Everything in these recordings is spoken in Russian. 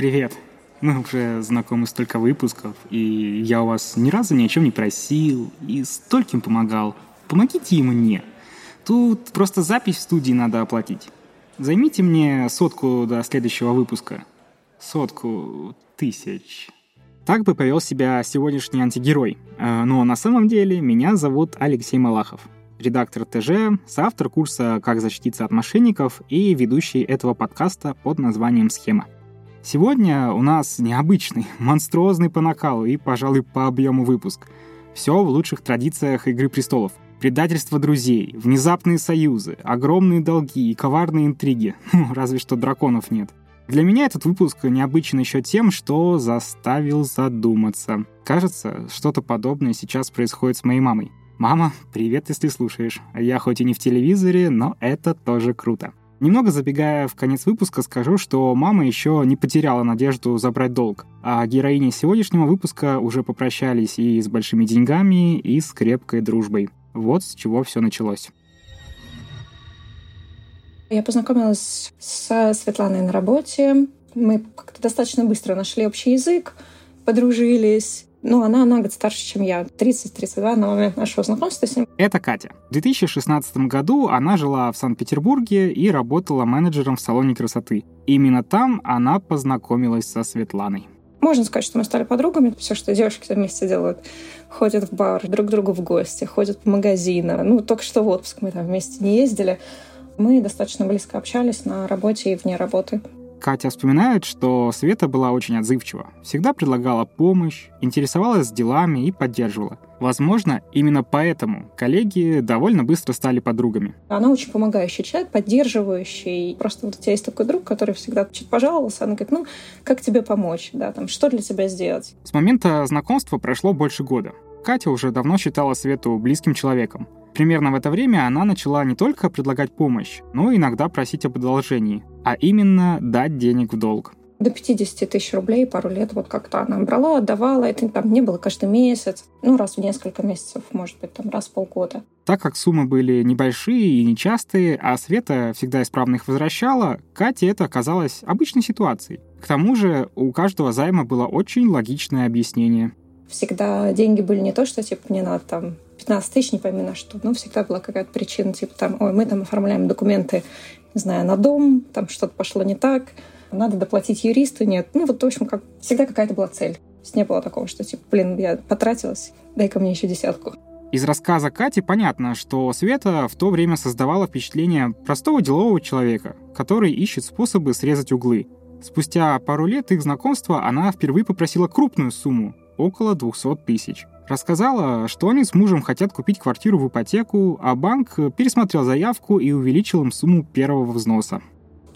Привет. Мы уже знакомы столько выпусков, и я у вас ни разу ни о чем не просил и стольким помогал. Помогите и мне. Тут просто запись в студии надо оплатить. Займите мне сотку до следующего выпуска. Сотку тысяч. Так бы повел себя сегодняшний антигерой. Э, но на самом деле меня зовут Алексей Малахов. Редактор ТЖ, соавтор курса «Как защититься от мошенников» и ведущий этого подкаста под названием «Схема». Сегодня у нас необычный, монструозный по накалу и, пожалуй, по объему выпуск. Все в лучших традициях «Игры престолов». Предательство друзей, внезапные союзы, огромные долги и коварные интриги. Ну, разве что драконов нет. Для меня этот выпуск необычен еще тем, что заставил задуматься. Кажется, что-то подобное сейчас происходит с моей мамой. Мама, привет, если слушаешь. Я хоть и не в телевизоре, но это тоже круто. Немного забегая в конец выпуска, скажу, что мама еще не потеряла надежду забрать долг, а героини сегодняшнего выпуска уже попрощались и с большими деньгами, и с крепкой дружбой. Вот с чего все началось. Я познакомилась со Светланой на работе. Мы как-то достаточно быстро нашли общий язык, подружились. Ну, она на год старше, чем я. 30-32 на момент нашего знакомства с ним. Это Катя. В 2016 году она жила в Санкт-Петербурге и работала менеджером в салоне красоты. Именно там она познакомилась со Светланой. Можно сказать, что мы стали подругами. Все, что девушки вместе делают. Ходят в бар, друг к другу в гости, ходят по магазинам. Ну, только что в отпуск мы там вместе не ездили. Мы достаточно близко общались на работе и вне работы. Катя вспоминает, что Света была очень отзывчива, всегда предлагала помощь, интересовалась делами и поддерживала. Возможно, именно поэтому коллеги довольно быстро стали подругами. Она очень помогающий человек, поддерживающий. Просто вот у тебя есть такой друг, который всегда чуть пожаловался, она говорит, ну, как тебе помочь, да, там, что для тебя сделать? С момента знакомства прошло больше года. Катя уже давно считала Свету близким человеком. Примерно в это время она начала не только предлагать помощь, но и иногда просить об одолжении, а именно дать денег в долг до 50 тысяч рублей пару лет вот как-то она брала, отдавала. Это там не было каждый месяц, ну, раз в несколько месяцев, может быть, там раз в полгода. Так как суммы были небольшие и нечастые, а Света всегда исправно их возвращала, Кате это оказалось обычной ситуацией. К тому же у каждого займа было очень логичное объяснение. Всегда деньги были не то, что типа мне надо там 15 тысяч, не пойми на что. Но всегда была какая-то причина, типа там, ой, мы там оформляем документы, не знаю, на дом, там что-то пошло не так, надо доплатить юристу, нет. Ну вот, в общем, как всегда какая-то была цель. То есть не было такого, что типа, блин, я потратилась, дай-ка мне еще десятку. Из рассказа Кати понятно, что Света в то время создавала впечатление простого делового человека, который ищет способы срезать углы. Спустя пару лет их знакомства она впервые попросила крупную сумму – около 200 тысяч. Рассказала, что они с мужем хотят купить квартиру в ипотеку, а банк пересмотрел заявку и увеличил им сумму первого взноса.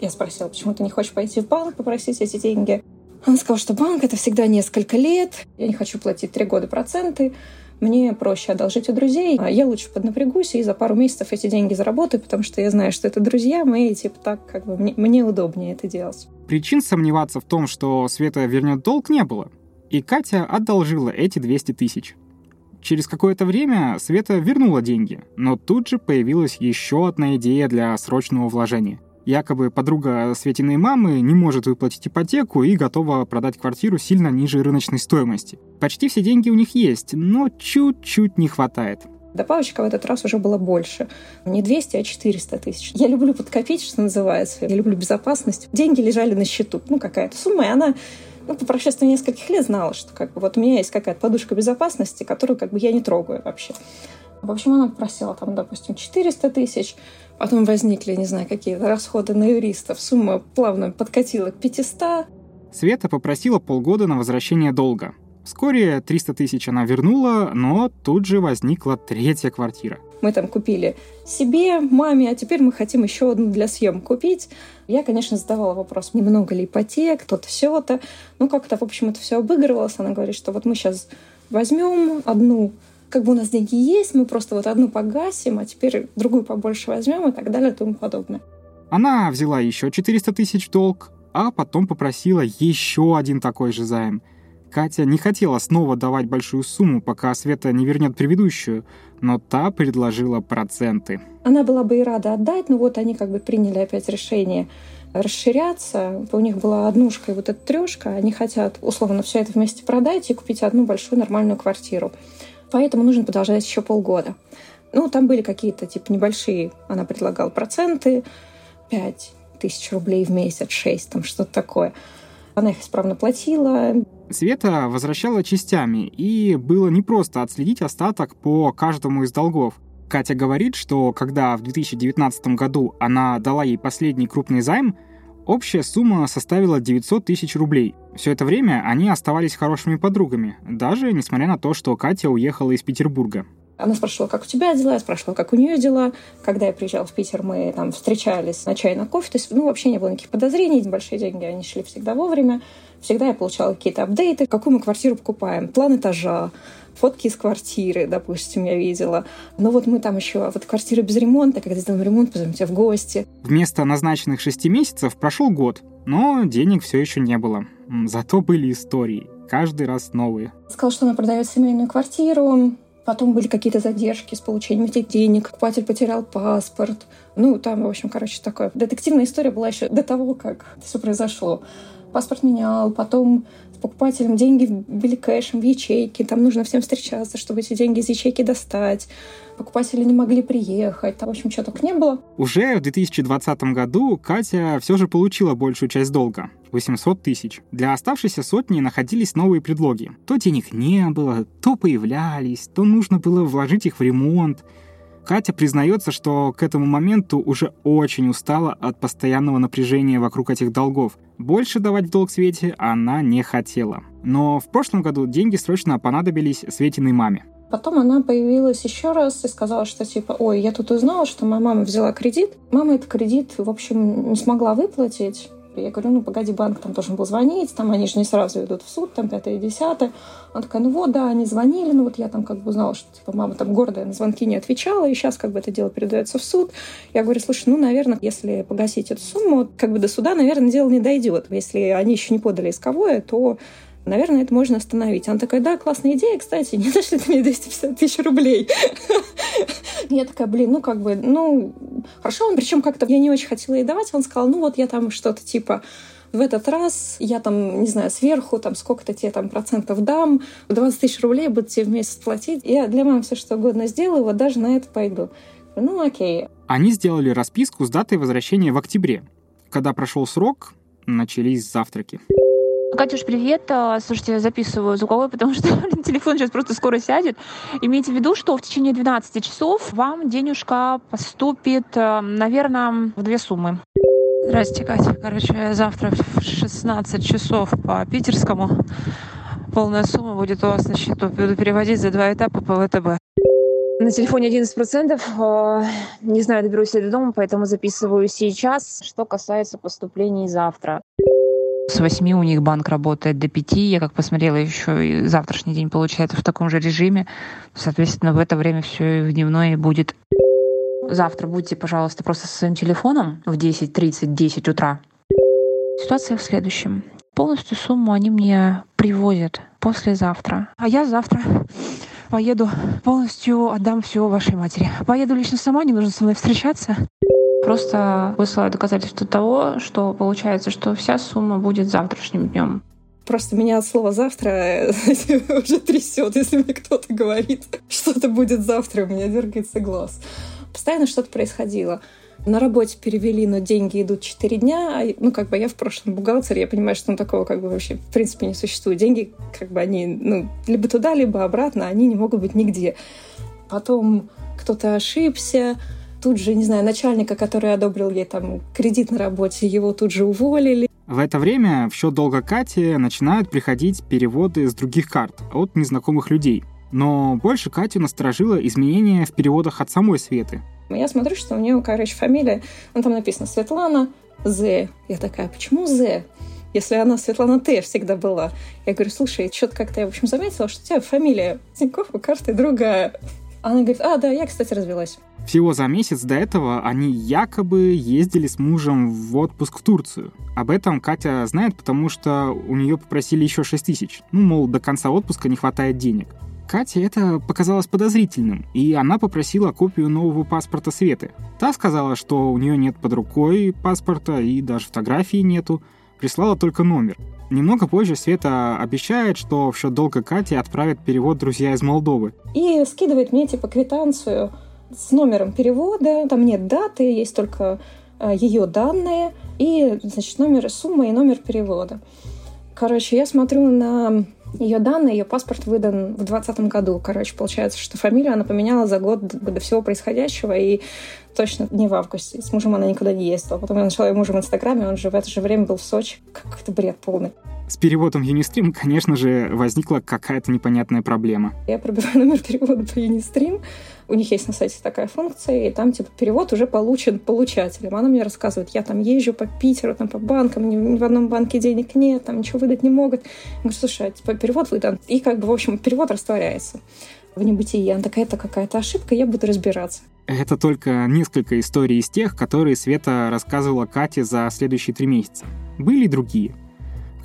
Я спросила, почему ты не хочешь пойти в банк попросить эти деньги? Он сказал, что банк — это всегда несколько лет, я не хочу платить три года проценты, мне проще одолжить у друзей, а я лучше поднапрягусь и за пару месяцев эти деньги заработаю, потому что я знаю, что это друзья мои, типа так, как бы мне, мне удобнее это делать. Причин сомневаться в том, что Света вернет долг, не было. И Катя одолжила эти 200 тысяч. Через какое-то время Света вернула деньги, но тут же появилась еще одна идея для срочного вложения. Якобы подруга Светиной мамы не может выплатить ипотеку и готова продать квартиру сильно ниже рыночной стоимости. Почти все деньги у них есть, но чуть-чуть не хватает. Добавочка в этот раз уже было больше. Не 200, а 400 тысяч. Я люблю подкопить, что называется. Я люблю безопасность. Деньги лежали на счету. Ну, какая-то сумма, и она ну, по прошествии нескольких лет знала, что как бы вот у меня есть какая-то подушка безопасности, которую как бы я не трогаю вообще. В общем, она попросила там, допустим, 400 тысяч, потом возникли, не знаю, какие-то расходы на юристов, сумма плавно подкатила к 500. Света попросила полгода на возвращение долга. Вскоре 300 тысяч она вернула, но тут же возникла третья квартира. Мы там купили себе, маме, а теперь мы хотим еще одну для съем купить. Я, конечно, задавала вопрос, немного ли ипотек, то-то, все-то. Ну, как-то, в общем, это все обыгрывалось. Она говорит, что вот мы сейчас возьмем одну как бы у нас деньги есть, мы просто вот одну погасим, а теперь другую побольше возьмем и так далее и тому подобное. Она взяла еще 400 тысяч долг, а потом попросила еще один такой же займ – Катя не хотела снова давать большую сумму, пока Света не вернет предыдущую, но та предложила проценты. Она была бы и рада отдать, но вот они как бы приняли опять решение расширяться. У них была однушка и вот эта трешка. Они хотят, условно, все это вместе продать и купить одну большую нормальную квартиру. Поэтому нужно продолжать еще полгода. Ну, там были какие-то, типа, небольшие, она предлагала проценты, 5 тысяч рублей в месяц, 6, там что-то такое. Она их исправно платила. Света возвращала частями, и было непросто отследить остаток по каждому из долгов. Катя говорит, что когда в 2019 году она дала ей последний крупный займ, общая сумма составила 900 тысяч рублей. Все это время они оставались хорошими подругами, даже несмотря на то, что Катя уехала из Петербурга. Она спрашивала, как у тебя дела, я спрашивала, как у нее дела. Когда я приезжала в Питер, мы там встречались на чай, на кофе. То есть, ну, вообще не было никаких подозрений. Большие деньги, они шли всегда вовремя. Всегда я получала какие-то апдейты, какую мы квартиру покупаем, план этажа, фотки из квартиры, допустим, я видела. Но вот мы там еще, вот квартира без ремонта, когда сделаем ремонт, позовем тебя в гости. Вместо назначенных шести месяцев прошел год, но денег все еще не было. Зато были истории, каждый раз новые. Сказал, что она продает семейную квартиру, Потом были какие-то задержки с получением этих денег. Покупатель потерял паспорт. Ну, там, в общем, короче, такое. Детективная история была еще до того, как все произошло. Паспорт менял, потом с покупателем деньги были кэшем в ячейке. Там нужно всем встречаться, чтобы эти деньги из ячейки достать. Покупатели не могли приехать. Там, в общем, чего только не было. Уже в 2020 году Катя все же получила большую часть долга. 800 тысяч. Для оставшейся сотни находились новые предлоги. То денег не было, то появлялись, то нужно было вложить их в ремонт. Катя признается, что к этому моменту уже очень устала от постоянного напряжения вокруг этих долгов. Больше давать в долг Свете она не хотела. Но в прошлом году деньги срочно понадобились Светиной маме. Потом она появилась еще раз и сказала, что типа, ой, я тут узнала, что моя мама взяла кредит. Мама этот кредит, в общем, не смогла выплатить. Я говорю, ну, погоди, банк там должен был звонить, там они же не сразу идут в суд, там, пятое, десятое. Она такая, ну вот, да, они звонили, ну вот я там как бы узнала, что типа мама там гордая на звонки не отвечала, и сейчас как бы это дело передается в суд. Я говорю, слушай, ну, наверное, если погасить эту сумму, как бы до суда, наверное, дело не дойдет. Если они еще не подали исковое, то наверное, это можно остановить. Она такая, да, классная идея, кстати, не дашь ли ты мне 250 тысяч рублей? Я такая, блин, ну как бы, ну, хорошо. Он причем как-то я не очень хотела ей давать. Он сказал, ну вот я там что-то типа в этот раз я там, не знаю, сверху там сколько-то тебе там процентов дам, 20 тысяч рублей буду тебе в месяц платить. Я для мамы все что угодно сделаю, вот даже на это пойду. Ну, окей. Они сделали расписку с датой возвращения в октябре. Когда прошел срок, начались завтраки. Катюш, привет. А, слушайте, я записываю звуковой, потому что телефон сейчас просто скоро сядет. Имейте в виду, что в течение 12 часов вам денежка поступит, а, наверное, в две суммы. Здрасте, Катя. Короче, завтра в 16 часов по питерскому полная сумма будет у вас на счету. Буду переводить за два этапа по ВТБ. На телефоне 11%. А, не знаю, доберусь ли до дома, поэтому записываю сейчас. Что касается поступлений завтра. С 8 у них банк работает до 5. Я как посмотрела, еще и завтрашний день получается в таком же режиме. Соответственно, в это время все в дневное будет. Завтра будьте, пожалуйста, просто со своим телефоном в 10.30, 10 утра. Ситуация в следующем. Полностью сумму они мне привозят послезавтра. А я завтра поеду полностью отдам все вашей матери. Поеду лично сама, не нужно со мной встречаться просто высылаю доказательства того, что получается, что вся сумма будет завтрашним днем. Просто меня от слова «завтра» уже трясет, если мне кто-то говорит, что-то будет завтра, у меня дергается глаз. Постоянно что-то происходило. На работе перевели, но деньги идут 4 дня. Ну, как бы я в прошлом бухгалтер, я понимаю, что ну, такого как бы вообще в принципе не существует. Деньги, как бы они, ну, либо туда, либо обратно, они не могут быть нигде. Потом кто-то ошибся, тут же, не знаю, начальника, который одобрил ей там кредит на работе, его тут же уволили. В это время в счет долга Кати начинают приходить переводы с других карт от незнакомых людей. Но больше Катю насторожило изменения в переводах от самой Светы. Я смотрю, что у нее, короче, фамилия, ну, там написано Светлана З. Я такая, почему З? Если она Светлана Т всегда была. Я говорю, слушай, что-то как-то я, в общем, заметила, что у тебя фамилия Тинькофф у карты другая. Она говорит, а, да, я, кстати, развелась. Всего за месяц до этого они якобы ездили с мужем в отпуск в Турцию. Об этом Катя знает, потому что у нее попросили еще 6 тысяч. Ну, мол, до конца отпуска не хватает денег. Кате это показалось подозрительным, и она попросила копию нового паспорта Светы. Та сказала, что у нее нет под рукой паспорта и даже фотографии нету, прислала только номер. Немного позже Света обещает, что в счет Кати отправят перевод друзья из Молдовы. И скидывает мне типа квитанцию с номером перевода. Там нет даты, есть только э, ее данные и, значит, номер суммы и номер перевода. Короче, я смотрю на ее данные, ее паспорт выдан в 2020 году. Короче, получается, что фамилию она поменяла за год до всего происходящего, и точно не в августе. С мужем она никуда не ездила. Потом я нашла ее мужа в Инстаграме, он же в это же время был в Сочи. Какой-то бред полный. С переводом Unistream, конечно же, возникла какая-то непонятная проблема. Я пробиваю номер перевода по Unistream, у них есть на сайте такая функция, и там типа перевод уже получен получателем. Она мне рассказывает, я там езжу по Питеру, там по банкам, ни, ни в одном банке денег нет, там ничего выдать не могут. Я говорю, слушай, а, типа перевод выдан. И как бы, в общем, перевод растворяется в небытии. Она такая, это какая-то ошибка, я буду разбираться. Это только несколько историй из тех, которые Света рассказывала Кате за следующие три месяца. Были и другие —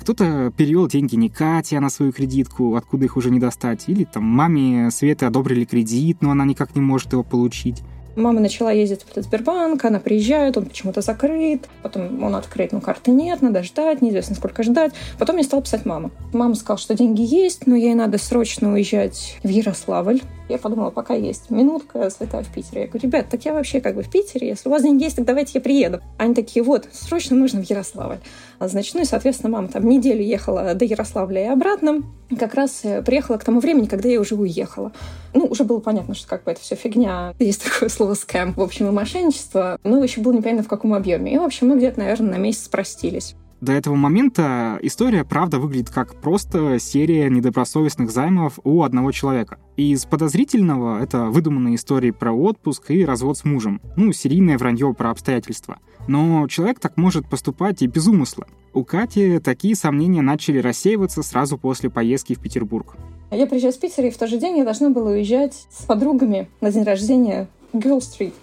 кто-то перевел деньги не Кате, а на свою кредитку, откуда их уже не достать. Или там маме Светы одобрили кредит, но она никак не может его получить. Мама начала ездить в этот Сбербанк, она приезжает, он почему-то закрыт, потом он открыт, но карты нет, надо ждать, неизвестно сколько ждать. Потом мне стала писать мама. Мама сказала, что деньги есть, но ей надо срочно уезжать в Ярославль. Я подумала, пока есть минутка, слетаю в Питере. Я говорю, ребят, так я вообще как бы в Питере, если у вас деньги есть, так давайте я приеду. Они такие, вот, срочно нужно в Ярославль. А, значит, ну и, соответственно, мама там неделю ехала до Ярославля и обратно. Как раз э, приехала к тому времени, когда я уже уехала. Ну, уже было понятно, что как бы это все фигня. Есть такое слово скэм, в общем, и мошенничество. Но еще было непонятно в каком объеме. И, в общем, мы где-то, наверное, на месяц простились. До этого момента история, правда, выглядит как просто серия недобросовестных займов у одного человека. Из подозрительного это выдуманные истории про отпуск и развод с мужем. Ну, серийное вранье про обстоятельства. Но человек так может поступать и без умысла. У Кати такие сомнения начали рассеиваться сразу после поездки в Петербург. Я приезжаю с Питера, и в тот же день я должна была уезжать с подругами на день рождения в Girl Street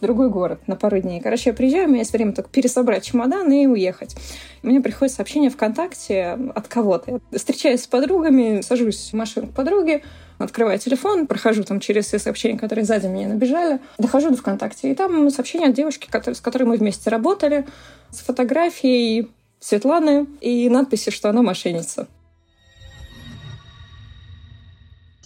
другой город на пару дней. Короче, я приезжаю, у меня есть время только пересобрать чемоданы и уехать. И мне приходит сообщение ВКонтакте от кого-то. Я встречаюсь с подругами, сажусь в машину к подруге, открываю телефон, прохожу там через все сообщения, которые сзади меня набежали, дохожу до ВКонтакте, и там сообщение от девушки, с которой мы вместе работали, с фотографией Светланы и надписи, что она мошенница.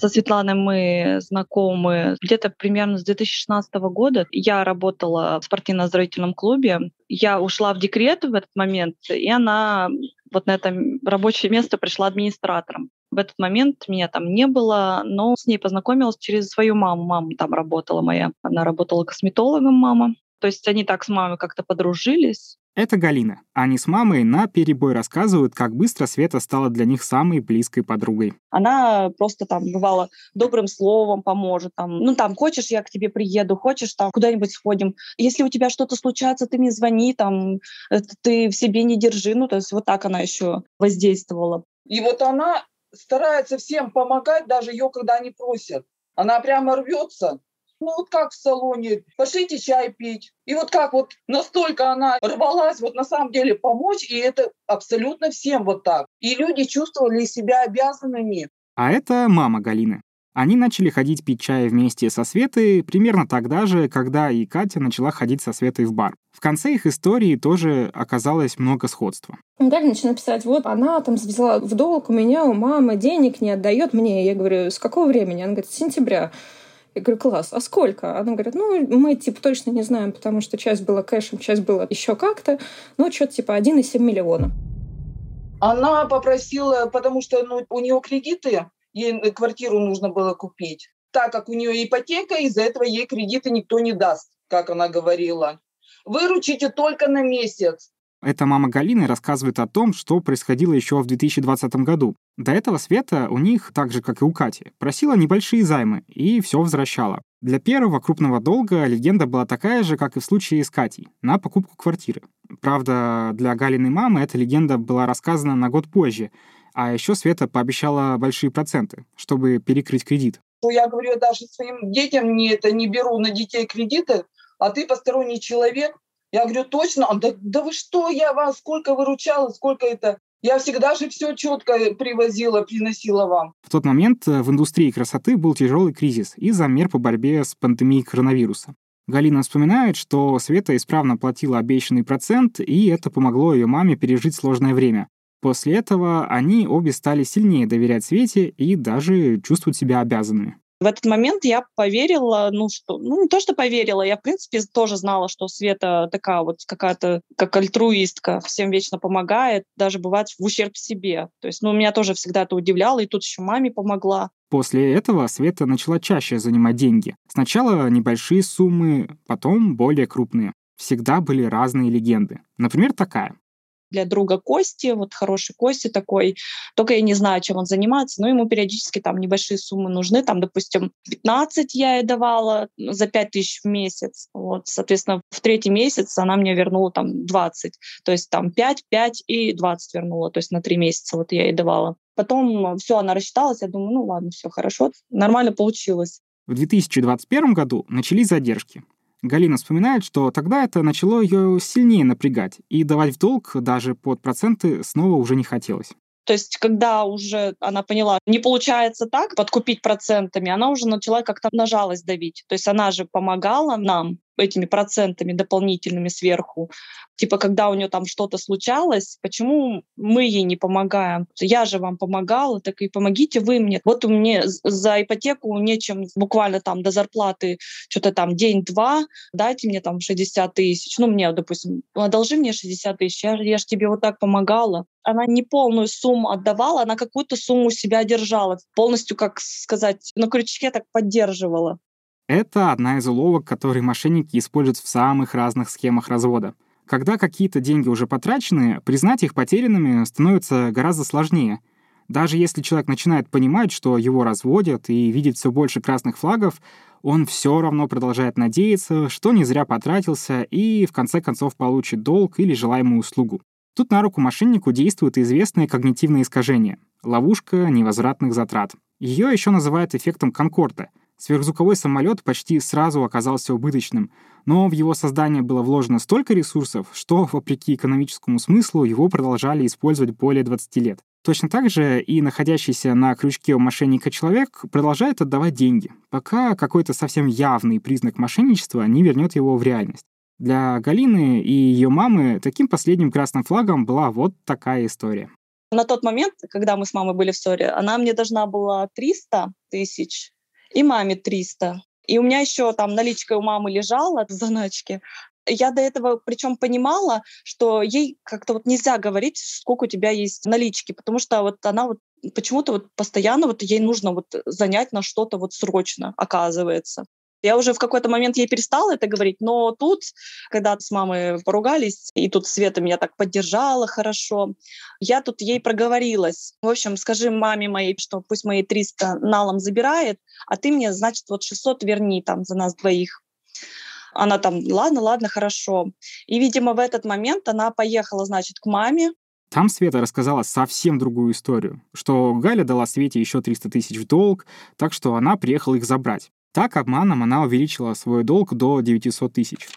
Со Светланой мы знакомы где-то примерно с 2016 года. Я работала в спортивно-оздоровительном клубе. Я ушла в декрет в этот момент, и она вот на это рабочее место пришла администратором. В этот момент меня там не было, но с ней познакомилась через свою маму. Мама там работала моя. Она работала косметологом, мама. То есть они так с мамой как-то подружились. Это Галина. Они с мамой на перебой рассказывают, как быстро Света стала для них самой близкой подругой. Она просто там бывала добрым словом поможет. Там, ну там, хочешь, я к тебе приеду, хочешь, там куда-нибудь сходим. Если у тебя что-то случается, ты мне звони, там, это ты в себе не держи. Ну, то есть вот так она еще воздействовала. И вот она старается всем помогать, даже ее, когда они просят. Она прямо рвется ну вот как в салоне, пошлите чай пить. И вот как вот настолько она рвалась вот на самом деле помочь, и это абсолютно всем вот так. И люди чувствовали себя обязанными. А это мама Галины. Они начали ходить пить чай вместе со Светой примерно тогда же, когда и Катя начала ходить со Светой в бар. В конце их истории тоже оказалось много сходства. Далее начинает писать, вот она там взяла в долг у меня, у мамы, денег не отдает мне. Я говорю, с какого времени? Она говорит, с сентября. Я говорю, класс, а сколько? Она говорит, ну, мы, типа, точно не знаем, потому что часть была кэшем, часть была еще как-то, ну, что-то типа 1,7 миллиона. Она попросила, потому что ну, у нее кредиты, ей квартиру нужно было купить. Так как у нее ипотека, из-за этого ей кредиты никто не даст, как она говорила. Выручите только на месяц. Эта мама Галины рассказывает о том, что происходило еще в 2020 году. До этого Света у них, так же как и у Кати, просила небольшие займы и все возвращала. Для первого крупного долга легенда была такая же, как и в случае с Катей, на покупку квартиры. Правда, для Галиной мамы эта легенда была рассказана на год позже, а еще Света пообещала большие проценты, чтобы перекрыть кредит. Я говорю, даже своим детям не, это, не беру на детей кредиты, а ты посторонний человек, я говорю, точно? Он, да, да вы что, я вас сколько выручала, сколько это? Я всегда же все четко привозила, приносила вам. В тот момент э, в индустрии красоты был тяжелый кризис из-за мер по борьбе с пандемией коронавируса. Галина вспоминает, что Света исправно платила обещанный процент, и это помогло ее маме пережить сложное время. После этого они обе стали сильнее доверять Свете и даже чувствовать себя обязанными. В этот момент я поверила, ну что, ну не то, что поверила, я, в принципе, тоже знала, что Света такая вот какая-то, как альтруистка, всем вечно помогает, даже бывает в ущерб себе. То есть, ну, меня тоже всегда это удивляло, и тут еще маме помогла. После этого Света начала чаще занимать деньги. Сначала небольшие суммы, потом более крупные. Всегда были разные легенды. Например, такая для друга Кости, вот хороший Кости такой, только я не знаю, чем он занимается, но ему периодически там небольшие суммы нужны, там, допустим, 15 я ей давала за 5 тысяч в месяц, вот, соответственно, в третий месяц она мне вернула там 20, то есть там 5, 5 и 20 вернула, то есть на 3 месяца вот я ей давала. Потом все, она рассчиталась, я думаю, ну ладно, все хорошо, нормально получилось. В 2021 году начались задержки. Галина вспоминает, что тогда это начало ее сильнее напрягать, и давать в долг даже под проценты снова уже не хотелось. То есть, когда уже она поняла, не получается так, подкупить процентами, она уже начала как-то на жалость давить. То есть она же помогала нам этими процентами дополнительными сверху. Типа, когда у нее там что-то случалось, почему мы ей не помогаем? Я же вам помогала, так и помогите вы мне. Вот у меня за ипотеку нечем буквально там до зарплаты что-то там день-два, дайте мне там 60 тысяч. Ну, мне, допустим, одолжи мне 60 тысяч, я, я же тебе вот так помогала. Она не полную сумму отдавала, она какую-то сумму себя держала. Полностью, как сказать, на крючке так поддерживала. Это одна из уловок, которые мошенники используют в самых разных схемах развода. Когда какие-то деньги уже потрачены, признать их потерянными становится гораздо сложнее. Даже если человек начинает понимать, что его разводят и видит все больше красных флагов, он все равно продолжает надеяться, что не зря потратился и в конце концов получит долг или желаемую услугу. Тут на руку мошеннику действует известное когнитивное искажение — ловушка невозвратных затрат. Ее еще называют эффектом Конкорда — Сверхзвуковой самолет почти сразу оказался убыточным, но в его создание было вложено столько ресурсов, что, вопреки экономическому смыслу, его продолжали использовать более 20 лет. Точно так же и находящийся на крючке у мошенника человек продолжает отдавать деньги, пока какой-то совсем явный признак мошенничества не вернет его в реальность. Для Галины и ее мамы таким последним красным флагом была вот такая история. На тот момент, когда мы с мамой были в ссоре, она мне должна была 300 тысяч и маме 300. И у меня еще там наличка у мамы лежала, заначки. Я до этого причем понимала, что ей как-то вот нельзя говорить, сколько у тебя есть налички, потому что вот она вот почему-то вот постоянно вот ей нужно вот занять на что-то вот срочно, оказывается. Я уже в какой-то момент ей перестала это говорить, но тут, когда с мамой поругались, и тут Света меня так поддержала хорошо, я тут ей проговорилась. В общем, скажи маме моей, что пусть мои 300 налом забирает, а ты мне, значит, вот 600 верни там за нас двоих. Она там, ладно, ладно, хорошо. И, видимо, в этот момент она поехала, значит, к маме, там Света рассказала совсем другую историю, что Галя дала Свете еще 300 тысяч в долг, так что она приехала их забрать. Так обманом она увеличила свой долг до 900 тысяч.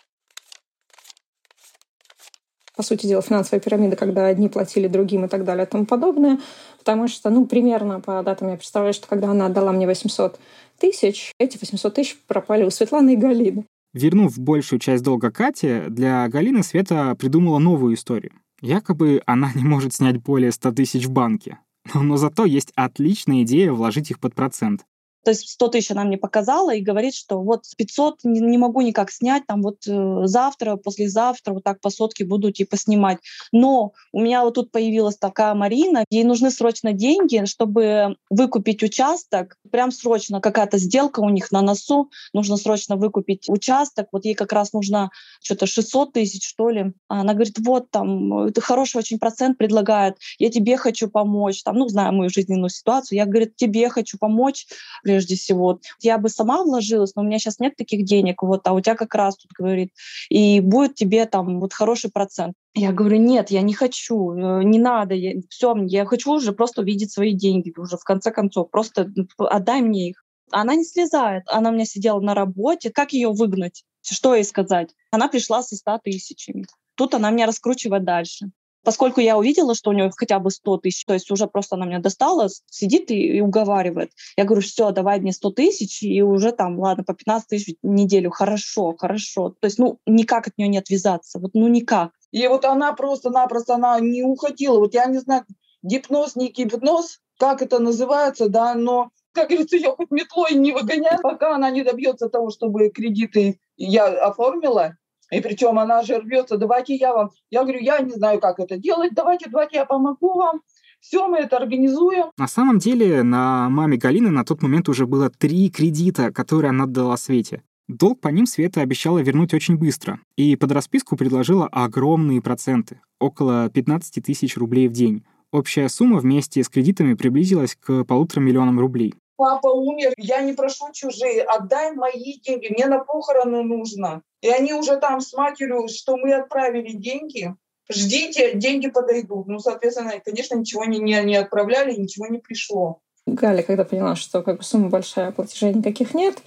По сути дела, финансовая пирамида, когда одни платили другим и так далее и тому подобное. Потому что, ну, примерно по датам я представляю, что когда она отдала мне 800 тысяч, эти 800 тысяч пропали у Светланы и Галины. Вернув большую часть долга Кате, для Галины Света придумала новую историю. Якобы она не может снять более 100 тысяч в банке. Но зато есть отличная идея вложить их под процент. То есть 100 тысяч она мне показала и говорит, что вот 500 не, не могу никак снять, там вот э, завтра, послезавтра вот так по сотке буду типа снимать. Но у меня вот тут появилась такая Марина, ей нужны срочно деньги, чтобы выкупить участок, прям срочно какая-то сделка у них на носу, нужно срочно выкупить участок, вот ей как раз нужно что-то 600 тысяч, что ли. Она говорит, вот там, это хороший очень процент предлагает, я тебе хочу помочь, там, ну, знаю мою жизненную ситуацию, я, говорит, тебе хочу помочь, прежде всего. Я бы сама вложилась, но у меня сейчас нет таких денег, вот, а у тебя как раз тут говорит, и будет тебе там вот хороший процент. Я говорю, нет, я не хочу, э, не надо, я, все, я хочу уже просто увидеть свои деньги уже в конце концов, просто отдай мне их. Она не слезает, она у меня сидела на работе, как ее выгнать? Что ей сказать? Она пришла со 100 тысячами. Тут она меня раскручивает дальше. Поскольку я увидела, что у нее хотя бы 100 тысяч, то есть уже просто она меня достала, сидит и, и уговаривает. Я говорю, все, давай мне 100 тысяч, и уже там, ладно, по 15 тысяч в неделю. Хорошо, хорошо. То есть, ну, никак от нее не отвязаться. Вот, ну, никак. И вот она просто-напросто, она не уходила. Вот я не знаю, гипноз, не гипноз, как это называется, да, но, как говорится, ее хоть метлой не выгоняют, пока она не добьется того, чтобы кредиты я оформила, и причем она же рвется, давайте я вам, я говорю, я не знаю, как это делать, давайте, давайте я помогу вам. Все, мы это организуем. На самом деле, на маме Галины на тот момент уже было три кредита, которые она отдала Свете. Долг по ним Света обещала вернуть очень быстро, и под расписку предложила огромные проценты, около 15 тысяч рублей в день. Общая сумма вместе с кредитами приблизилась к полутора миллионам рублей. Папа умер, я не прошу чужие, отдай мои деньги, мне на похороны нужно. И они уже там с матерью, что мы отправили деньги, ждите, деньги подойдут. Ну, соответственно, конечно, ничего не, не, не отправляли, ничего не пришло. Галя, когда поняла, что как бы сумма большая, платежей никаких нет,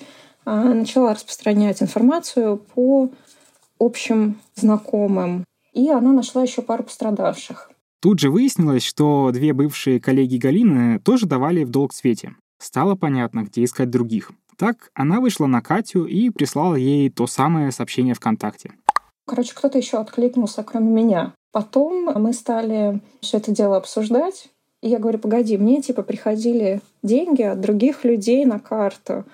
а, начала распространять информацию по общим знакомым. И она нашла еще пару пострадавших. Тут же выяснилось, что две бывшие коллеги Галины тоже давали в долг Свете. Стало понятно, где искать других. Так она вышла на Катю и прислала ей то самое сообщение ВКонтакте. Короче, кто-то еще откликнулся, кроме меня. Потом мы стали все это дело обсуждать. И я говорю, погоди, мне типа приходили деньги от других людей на карту.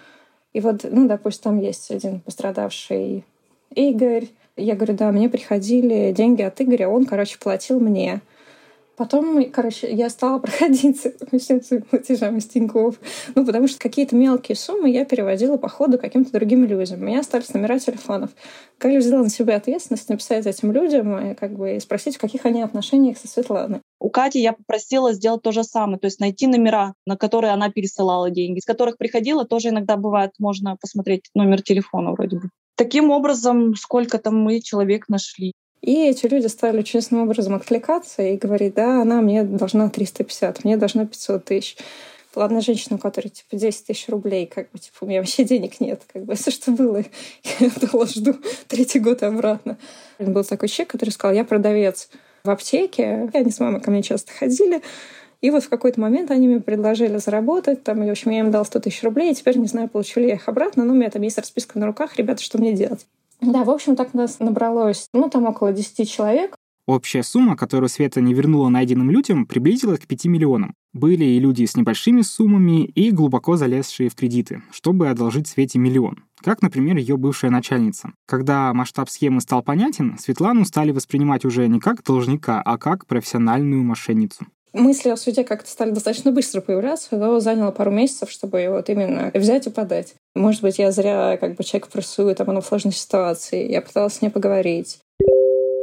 И вот, ну, допустим, там есть один пострадавший Игорь. Я говорю, да, мне приходили деньги от Игоря, он, короче, платил мне. Потом, короче, я стала проходиться по всем своим платежам из Тинькофф. Ну, потому что какие-то мелкие суммы я переводила по ходу каким-то другим людям. У меня остались номера телефонов. Каля взяла на себя ответственность написать этим людям и как бы спросить, в каких они отношениях со Светланой. У Кати я попросила сделать то же самое, то есть найти номера, на которые она пересылала деньги, с которых приходила, тоже иногда бывает, можно посмотреть номер телефона вроде бы. Таким образом, сколько там мы человек нашли. И эти люди стали честным образом откликаться и говорить, да, она мне должна 350, мне должна 500 тысяч. Была одна женщина, у которой типа 10 тысяч рублей, как бы, типа, у меня вообще денег нет, как бы, если что было, я этого жду третий год обратно. Был такой человек, который сказал, я продавец в аптеке, и они с мамой ко мне часто ходили, и вот в какой-то момент они мне предложили заработать, там, и, в общем, я им дал 100 тысяч рублей, и теперь не знаю, получу ли я их обратно, но у меня там есть расписка на руках, ребята, что мне делать? Да, в общем, так нас набралось, ну, там около 10 человек. Общая сумма, которую Света не вернула найденным людям, приблизилась к 5 миллионам. Были и люди с небольшими суммами, и глубоко залезшие в кредиты, чтобы одолжить Свете миллион. Как, например, ее бывшая начальница. Когда масштаб схемы стал понятен, Светлану стали воспринимать уже не как должника, а как профессиональную мошенницу мысли о суде как-то стали достаточно быстро появляться, но заняло пару месяцев, чтобы вот именно взять и подать. Может быть, я зря как бы человек прессую, там, оно в сложной ситуации. Я пыталась с ней поговорить.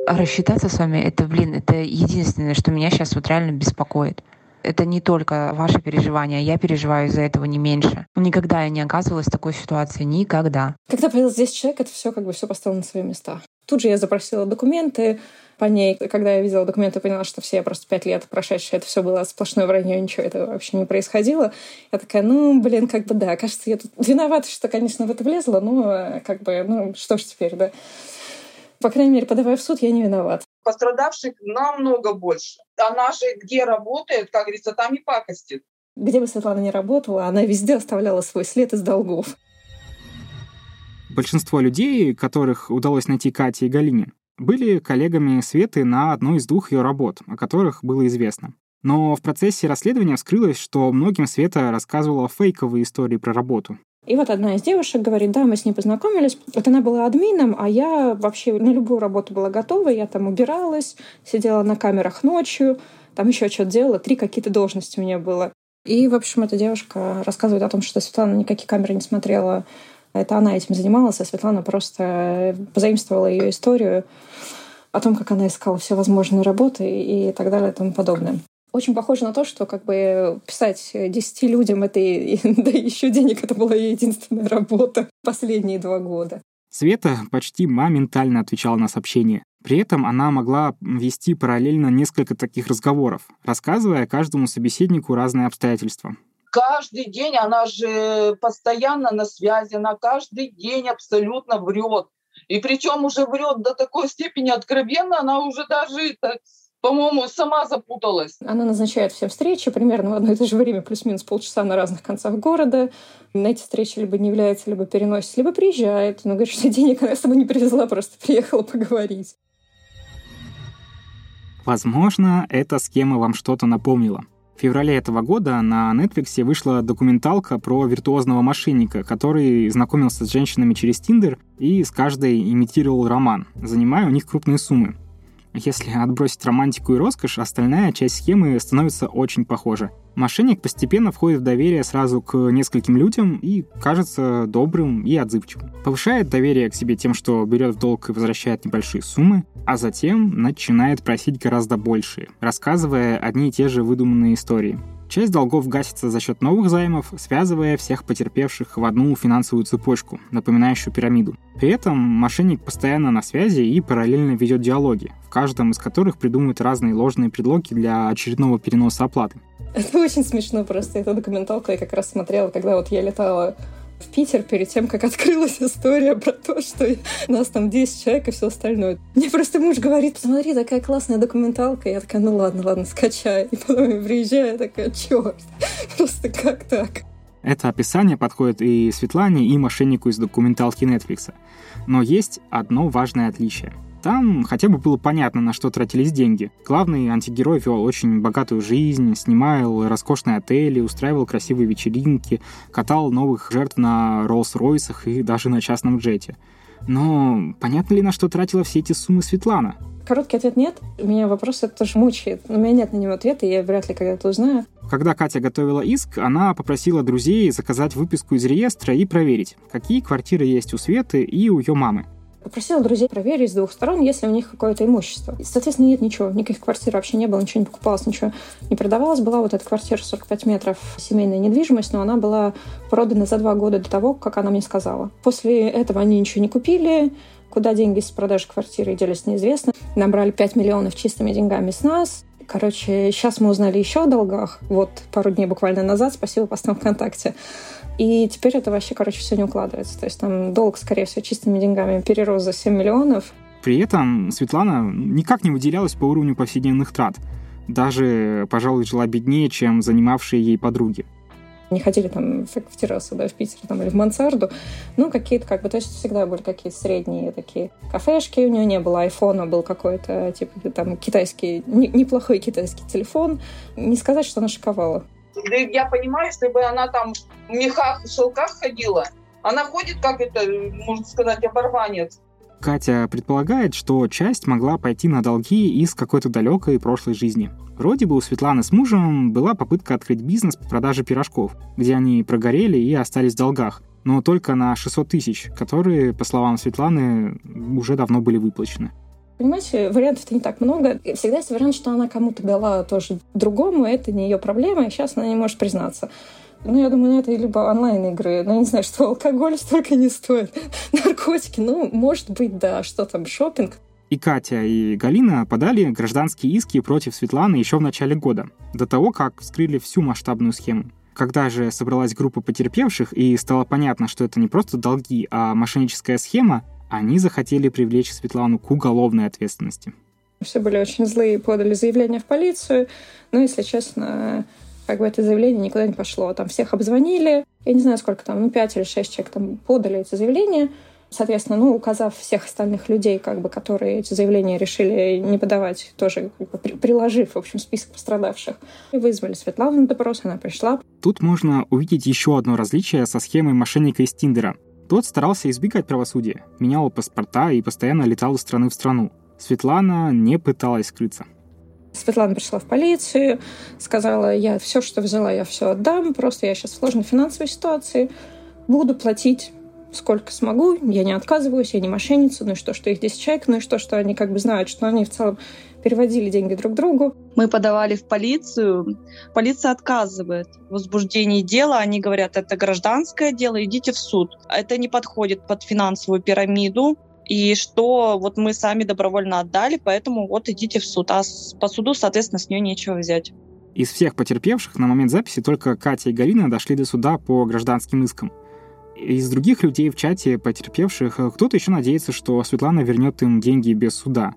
А рассчитаться с вами, это, блин, это единственное, что меня сейчас вот реально беспокоит. Это не только ваши переживания, я переживаю из-за этого не меньше. Никогда я не оказывалась в такой ситуации, никогда. Когда появился здесь человек, это все как бы все поставило на свои места. Тут же я запросила документы, по ней. Когда я видела документы, поняла, что все просто пять лет прошедшие, это все было сплошное вранье, ничего этого вообще не происходило. Я такая, ну, блин, как бы да, кажется, я тут виновата, что, конечно, в это влезла, но как бы, ну, что ж теперь, да. По крайней мере, подавая в суд, я не виноват. Пострадавших намного больше. А наши, где работает, как говорится, там и пакостит. Где бы Светлана ни работала, она везде оставляла свой след из долгов. Большинство людей, которых удалось найти Кате и Галине, были коллегами Светы на одной из двух ее работ, о которых было известно. Но в процессе расследования вскрылось, что многим Света рассказывала фейковые истории про работу. И вот одна из девушек говорит, да, мы с ней познакомились. Вот она была админом, а я вообще на любую работу была готова. Я там убиралась, сидела на камерах ночью, там еще что-то делала. Три какие-то должности у меня было. И, в общем, эта девушка рассказывает о том, что Светлана никакие камеры не смотрела это она этим занималась, а Светлана просто позаимствовала ее историю о том, как она искала все возможные работы и так далее и тому подобное. Очень похоже на то, что как бы писать десяти людям это да еще денег это была ее единственная работа последние два года. Света почти моментально отвечала на сообщения. При этом она могла вести параллельно несколько таких разговоров, рассказывая каждому собеседнику разные обстоятельства каждый день, она же постоянно на связи, она каждый день абсолютно врет. И причем уже врет до такой степени откровенно, она уже даже это, по-моему, сама запуталась. Она назначает все встречи примерно в одно и то же время, плюс-минус полчаса на разных концах города. На эти встречи либо не является, либо переносит, либо приезжает. Но говорит, что денег она с собой не привезла, просто приехала поговорить. Возможно, эта схема вам что-то напомнила. В феврале этого года на Netflix вышла документалка про виртуозного мошенника, который знакомился с женщинами через Тиндер и с каждой имитировал роман, занимая у них крупные суммы. Если отбросить романтику и роскошь, остальная часть схемы становится очень похожа. Мошенник постепенно входит в доверие сразу к нескольким людям и кажется добрым и отзывчивым. Повышает доверие к себе тем, что берет в долг и возвращает небольшие суммы, а затем начинает просить гораздо большие, рассказывая одни и те же выдуманные истории. Часть долгов гасится за счет новых займов, связывая всех потерпевших в одну финансовую цепочку, напоминающую пирамиду. При этом мошенник постоянно на связи и параллельно ведет диалоги, в каждом из которых придумывает разные ложные предлоги для очередного переноса оплаты. Это очень смешно просто. Эту документалку я как раз смотрела, когда вот я летала в Питер перед тем, как открылась история про то, что нас там 10 человек и все остальное. Мне просто муж говорит, посмотри, такая классная документалка. Я такая, ну ладно, ладно, скачай. И потом я приезжаю, я такая, черт, просто как так? Это описание подходит и Светлане, и мошеннику из документалки Netflix. Но есть одно важное отличие — там хотя бы было понятно, на что тратились деньги. Главный антигерой вел очень богатую жизнь, снимал роскошные отели, устраивал красивые вечеринки, катал новых жертв на Роллс-Ройсах и даже на частном джете. Но понятно ли, на что тратила все эти суммы Светлана? Короткий ответ нет. Меня вопрос это тоже мучает. У меня нет на него ответа, я вряд ли когда-то узнаю. Когда Катя готовила иск, она попросила друзей заказать выписку из реестра и проверить, какие квартиры есть у Светы и у ее мамы. Попросила друзей проверить с двух сторон, если у них какое-то имущество. И, соответственно, нет ничего. Никаких квартир вообще не было, ничего не покупалось, ничего не продавалось. Была вот эта квартира 45 метров, семейная недвижимость, но она была продана за два года до того, как она мне сказала. После этого они ничего не купили, Куда деньги с продажи квартиры делись, неизвестно. Набрали 5 миллионов чистыми деньгами с нас. Короче, сейчас мы узнали еще о долгах. Вот пару дней буквально назад. Спасибо постам ВКонтакте. И теперь это вообще, короче, все не укладывается. То есть там долг, скорее всего, чистыми деньгами перерос за 7 миллионов. При этом Светлана никак не выделялась по уровню повседневных трат. Даже, пожалуй, жила беднее, чем занимавшие ей подруги. Не ходили там в террасу, да, в Питер там, или в мансарду. Ну, какие-то как бы, то есть всегда были какие-то средние такие кафешки. У нее не было айфона, был какой-то, типа, там, китайский, неплохой китайский телефон. Не сказать, что она шиковала. Да я понимаю, что бы она там в мехах, в шелках ходила, она ходит, как это, можно сказать, оборванец. Катя предполагает, что часть могла пойти на долги из какой-то далекой прошлой жизни. Вроде бы у Светланы с мужем была попытка открыть бизнес по продаже пирожков, где они прогорели и остались в долгах, но только на 600 тысяч, которые, по словам Светланы, уже давно были выплачены. Понимаете, вариантов-то не так много. Всегда есть вариант, что она кому-то дала тоже другому, это не ее проблема, и сейчас она не может признаться. Ну, я думаю, ну, это либо онлайн-игры, ну, не знаю, что алкоголь столько не стоит, наркотики, ну, может быть, да, что там, шопинг. И Катя, и Галина подали гражданские иски против Светланы еще в начале года, до того, как вскрыли всю масштабную схему. Когда же собралась группа потерпевших и стало понятно, что это не просто долги, а мошенническая схема, они захотели привлечь Светлану к уголовной ответственности. Все были очень злые, подали заявление в полицию. Но, если честно, как бы это заявление никуда не пошло. Там всех обзвонили, я не знаю, сколько там, ну, пять или шесть человек там подали эти заявления. Соответственно, ну, указав всех остальных людей, как бы, которые эти заявления решили не подавать, тоже как бы, приложив, в общем, список пострадавших, и вызвали Светлану на допрос, она пришла. Тут можно увидеть еще одно различие со схемой мошенника из Тиндера. Тот старался избегать правосудия, менял паспорта и постоянно летал из страны в страну. Светлана не пыталась скрыться. Светлана пришла в полицию, сказала, я все, что взяла, я все отдам, просто я сейчас в сложной финансовой ситуации, буду платить сколько смогу, я не отказываюсь, я не мошенница, ну и что, что их 10 человек, ну и что, что они как бы знают, что они в целом переводили деньги друг другу. Мы подавали в полицию, полиция отказывает в возбуждении дела, они говорят, это гражданское дело, идите в суд. Это не подходит под финансовую пирамиду, и что вот мы сами добровольно отдали, поэтому вот идите в суд. А по суду, соответственно, с нее нечего взять. Из всех потерпевших на момент записи только Катя и Галина дошли до суда по гражданским искам. Из других людей в чате потерпевших кто-то еще надеется, что Светлана вернет им деньги без суда.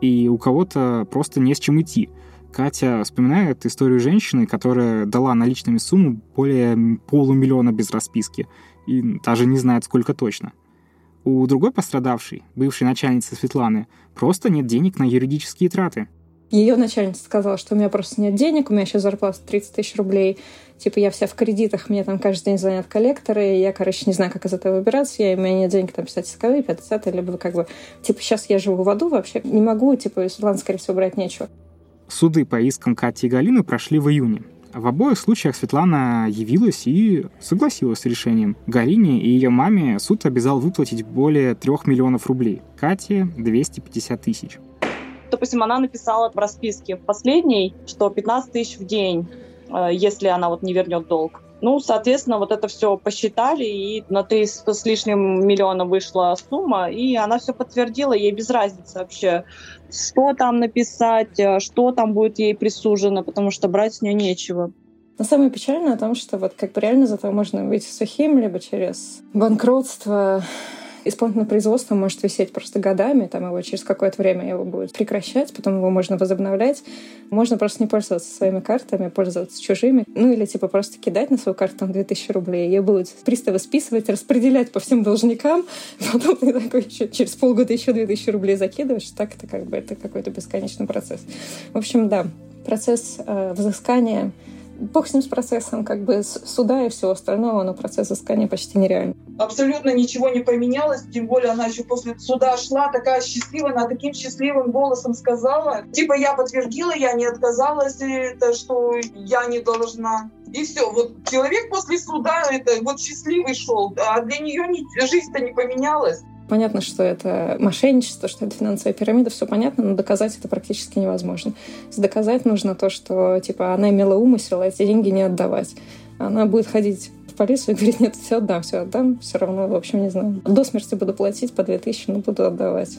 и у кого-то просто не с чем идти. Катя вспоминает историю женщины, которая дала наличными сумму более полумиллиона без расписки, и даже не знает, сколько точно. У другой пострадавшей, бывшей начальницы Светланы, просто нет денег на юридические траты. Ее начальница сказала, что у меня просто нет денег, у меня сейчас зарплата 30 тысяч рублей. Типа я вся в кредитах, мне там каждый день звонят коллекторы, и я, короче, не знаю, как из этого выбираться. Я, у меня нет денег там писать исковые, 50 либо как бы... Типа сейчас я живу в аду вообще, не могу, типа, Светлана, скорее всего, брать нечего. Суды по искам Кати и Галины прошли в июне. В обоих случаях Светлана явилась и согласилась с решением. Галине и ее маме суд обязал выплатить более 3 миллионов рублей. Кате — 250 тысяч. Допустим, она написала в расписке в последней, что 15 тысяч в день, э, если она вот не вернет долг. Ну, соответственно, вот это все посчитали, и на 300 с лишним миллиона вышла сумма, и она все подтвердила, ей без разницы вообще, что там написать, э, что там будет ей присужено, потому что брать с нее нечего. Но самое печальное о том, что вот как бы реально за то можно выйти сухим, либо через банкротство, исполнительное производство может висеть просто годами, там его через какое-то время его будет прекращать, потом его можно возобновлять. Можно просто не пользоваться своими картами, пользоваться чужими. Ну или типа просто кидать на свою карту там 2000 рублей. Ее будут приставы списывать, распределять по всем должникам. Потом ты такой еще, через полгода еще 2000 рублей закидываешь. Так это как бы это какой-то бесконечный процесс. В общем, да, процесс э, взыскания бог с ним с процессом, как бы суда и всего остального, но процесс искания почти нереальный. Абсолютно ничего не поменялось, тем более она еще после суда шла такая счастливая, она таким счастливым голосом сказала, типа я подтвердила, я не отказалась, это что я не должна. И все, вот человек после суда это вот счастливый шел, а для нее жизнь-то не поменялась. Понятно, что это мошенничество, что это финансовая пирамида, все понятно, но доказать это практически невозможно. Доказать нужно то, что типа она имела умысел, а эти деньги не отдавать. Она будет ходить в полицию и говорить, нет, все отдам, все отдам, все равно, в общем, не знаю. До смерти буду платить по 2000, но буду отдавать.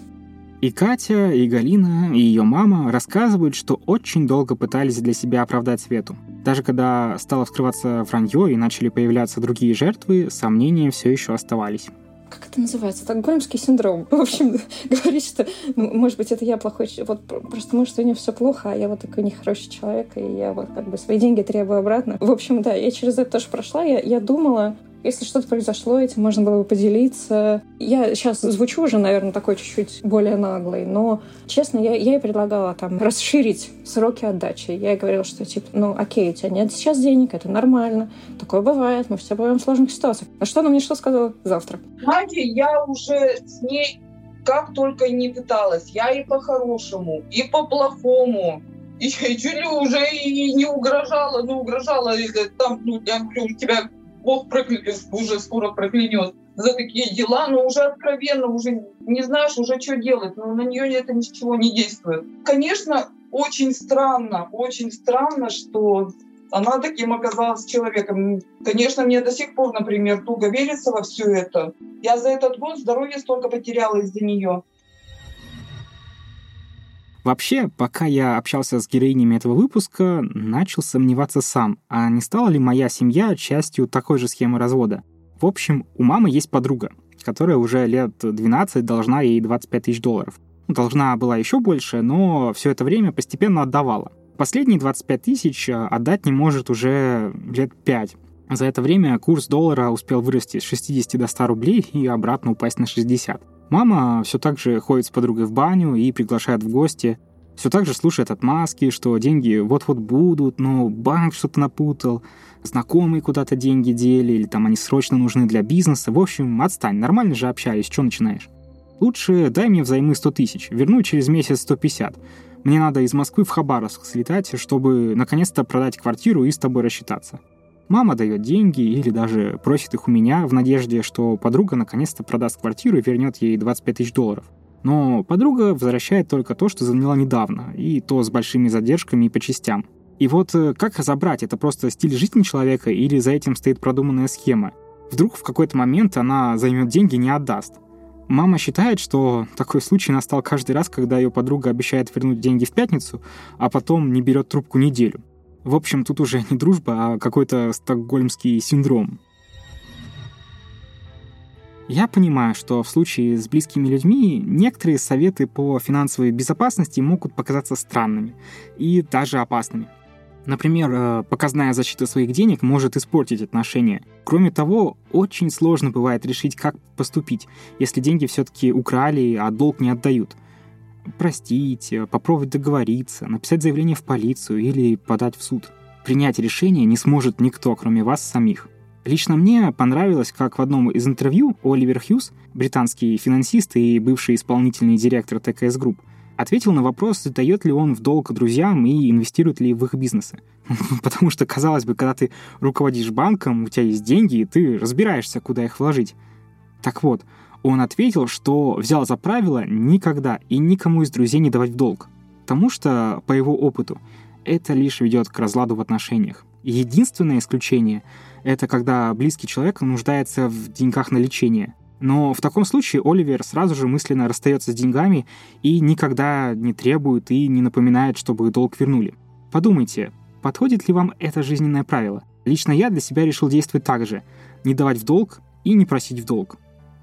И Катя, и Галина, и ее мама рассказывают, что очень долго пытались для себя оправдать Свету. Даже когда стало вскрываться вранье и начали появляться другие жертвы, сомнения все еще оставались как это называется, стокгольмский синдром. В общем, говорит, что, ну, может быть, это я плохой, вот просто может у нее все плохо, а я вот такой нехороший человек, и я вот как бы свои деньги требую обратно. В общем, да, я через это тоже прошла, я, я думала, если что-то произошло, этим можно было бы поделиться. Я сейчас звучу уже, наверное, такой чуть-чуть более наглый, но, честно, я, я ей предлагала там расширить сроки отдачи. Я ей говорила, что, типа, ну, окей, у тебя нет сейчас денег, это нормально, такое бывает, мы все бываем в сложных ситуациях. А что она мне что сказала завтра? Знаете, я уже с ней как только не пыталась. Я и по-хорошему, и по-плохому. И чуть ли уже и не угрожала, ну, угрожала, там, ну, я говорю, тебя Бог прокля... уже скоро проклянет за такие дела, но уже откровенно, уже не знаешь уже, что делать, но на нее это ничего не действует. Конечно, очень странно, очень странно, что она таким оказалась человеком. Конечно, мне до сих пор, например, туго верится во все это. Я за этот год здоровье столько потеряла из-за нее. Вообще, пока я общался с героинями этого выпуска, начал сомневаться сам, а не стала ли моя семья частью такой же схемы развода. В общем, у мамы есть подруга, которая уже лет 12 должна ей 25 тысяч долларов. Ну, должна была еще больше, но все это время постепенно отдавала. Последние 25 тысяч а, отдать не может уже лет 5. За это время курс доллара успел вырасти с 60 до 100 рублей и обратно упасть на 60. Мама все так же ходит с подругой в баню и приглашает в гости. Все так же слушает отмазки, что деньги вот-вот будут, но банк что-то напутал, знакомые куда-то деньги дели, или там они срочно нужны для бизнеса. В общем, отстань, нормально же общаюсь, что начинаешь? Лучше дай мне взаймы 100 тысяч, верну через месяц 150. Мне надо из Москвы в Хабаровск слетать, чтобы наконец-то продать квартиру и с тобой рассчитаться. Мама дает деньги или даже просит их у меня в надежде, что подруга наконец-то продаст квартиру и вернет ей 25 тысяч долларов. Но подруга возвращает только то, что заняла недавно, и то с большими задержками и по частям. И вот э, как разобрать, это просто стиль жизни человека или за этим стоит продуманная схема? Вдруг в какой-то момент она займет деньги и не отдаст. Мама считает, что такой случай настал каждый раз, когда ее подруга обещает вернуть деньги в пятницу, а потом не берет трубку неделю. В общем, тут уже не дружба, а какой-то стокгольмский синдром. Я понимаю, что в случае с близкими людьми некоторые советы по финансовой безопасности могут показаться странными и даже опасными. Например, э, показная защита своих денег может испортить отношения. Кроме того, очень сложно бывает решить, как поступить, если деньги все-таки украли, а долг не отдают. Простить, э, попробовать договориться, написать заявление в полицию или подать в суд. Принять решение не сможет никто, кроме вас самих. Лично мне понравилось, как в одном из интервью Оливер Хьюз, британский финансист и бывший исполнительный директор ТКС Групп, ответил на вопрос, дает ли он в долг друзьям и инвестирует ли в их бизнесы. Потому что, казалось бы, когда ты руководишь банком, у тебя есть деньги, и ты разбираешься, куда их вложить. Так вот, он ответил, что взял за правило никогда и никому из друзей не давать в долг. Потому что, по его опыту, это лишь ведет к разладу в отношениях. Единственное исключение — это когда близкий человек нуждается в деньгах на лечение — но в таком случае Оливер сразу же мысленно расстается с деньгами и никогда не требует и не напоминает, чтобы долг вернули. Подумайте, подходит ли вам это жизненное правило? Лично я для себя решил действовать так же. Не давать в долг и не просить в долг.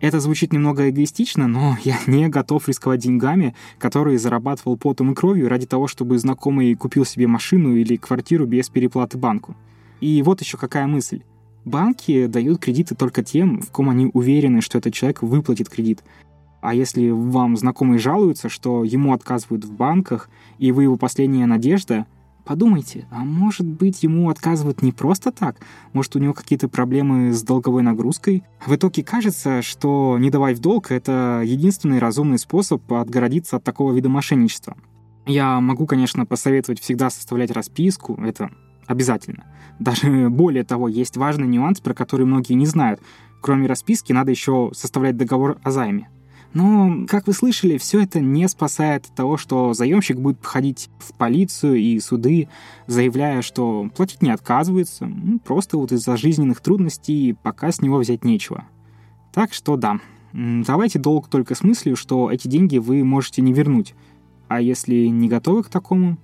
Это звучит немного эгоистично, но я не готов рисковать деньгами, которые зарабатывал потом и кровью ради того, чтобы знакомый купил себе машину или квартиру без переплаты банку. И вот еще какая мысль. Банки дают кредиты только тем, в ком они уверены, что этот человек выплатит кредит. А если вам знакомые жалуются, что ему отказывают в банках, и вы его последняя надежда, подумайте, а может быть ему отказывают не просто так? Может у него какие-то проблемы с долговой нагрузкой? В итоге кажется, что не давать в долг — это единственный разумный способ отгородиться от такого вида мошенничества. Я могу, конечно, посоветовать всегда составлять расписку, это обязательно. Даже более того, есть важный нюанс, про который многие не знают. Кроме расписки, надо еще составлять договор о займе. Но, как вы слышали, все это не спасает от того, что заемщик будет ходить в полицию и суды, заявляя, что платить не отказывается, ну, просто вот из-за жизненных трудностей пока с него взять нечего. Так что да, давайте долг только с мыслью, что эти деньги вы можете не вернуть. А если не готовы к такому,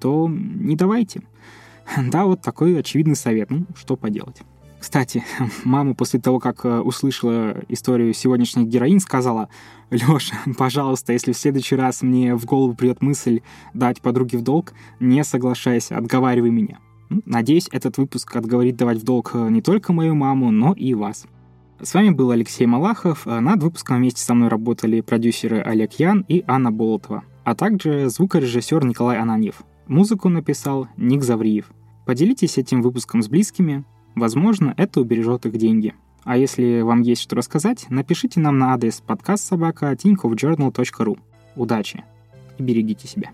то не давайте. Да, вот такой очевидный совет. Ну, что поделать. Кстати, мама после того, как э, услышала историю сегодняшних героинь, сказала, «Лёша, пожалуйста, если в следующий раз мне в голову придет мысль дать подруге в долг, не соглашайся, отговаривай меня». Ну, надеюсь, этот выпуск отговорит давать в долг э, не только мою маму, но и вас. С вами был Алексей Малахов. Э, над выпуском вместе со мной работали продюсеры Олег Ян и Анна Болотова, а также звукорежиссер Николай Ананьев. Музыку написал Ник Завриев. Поделитесь этим выпуском с близкими, возможно, это убережет их деньги. А если вам есть что рассказать, напишите нам на адрес подкаст собака Удачи и берегите себя.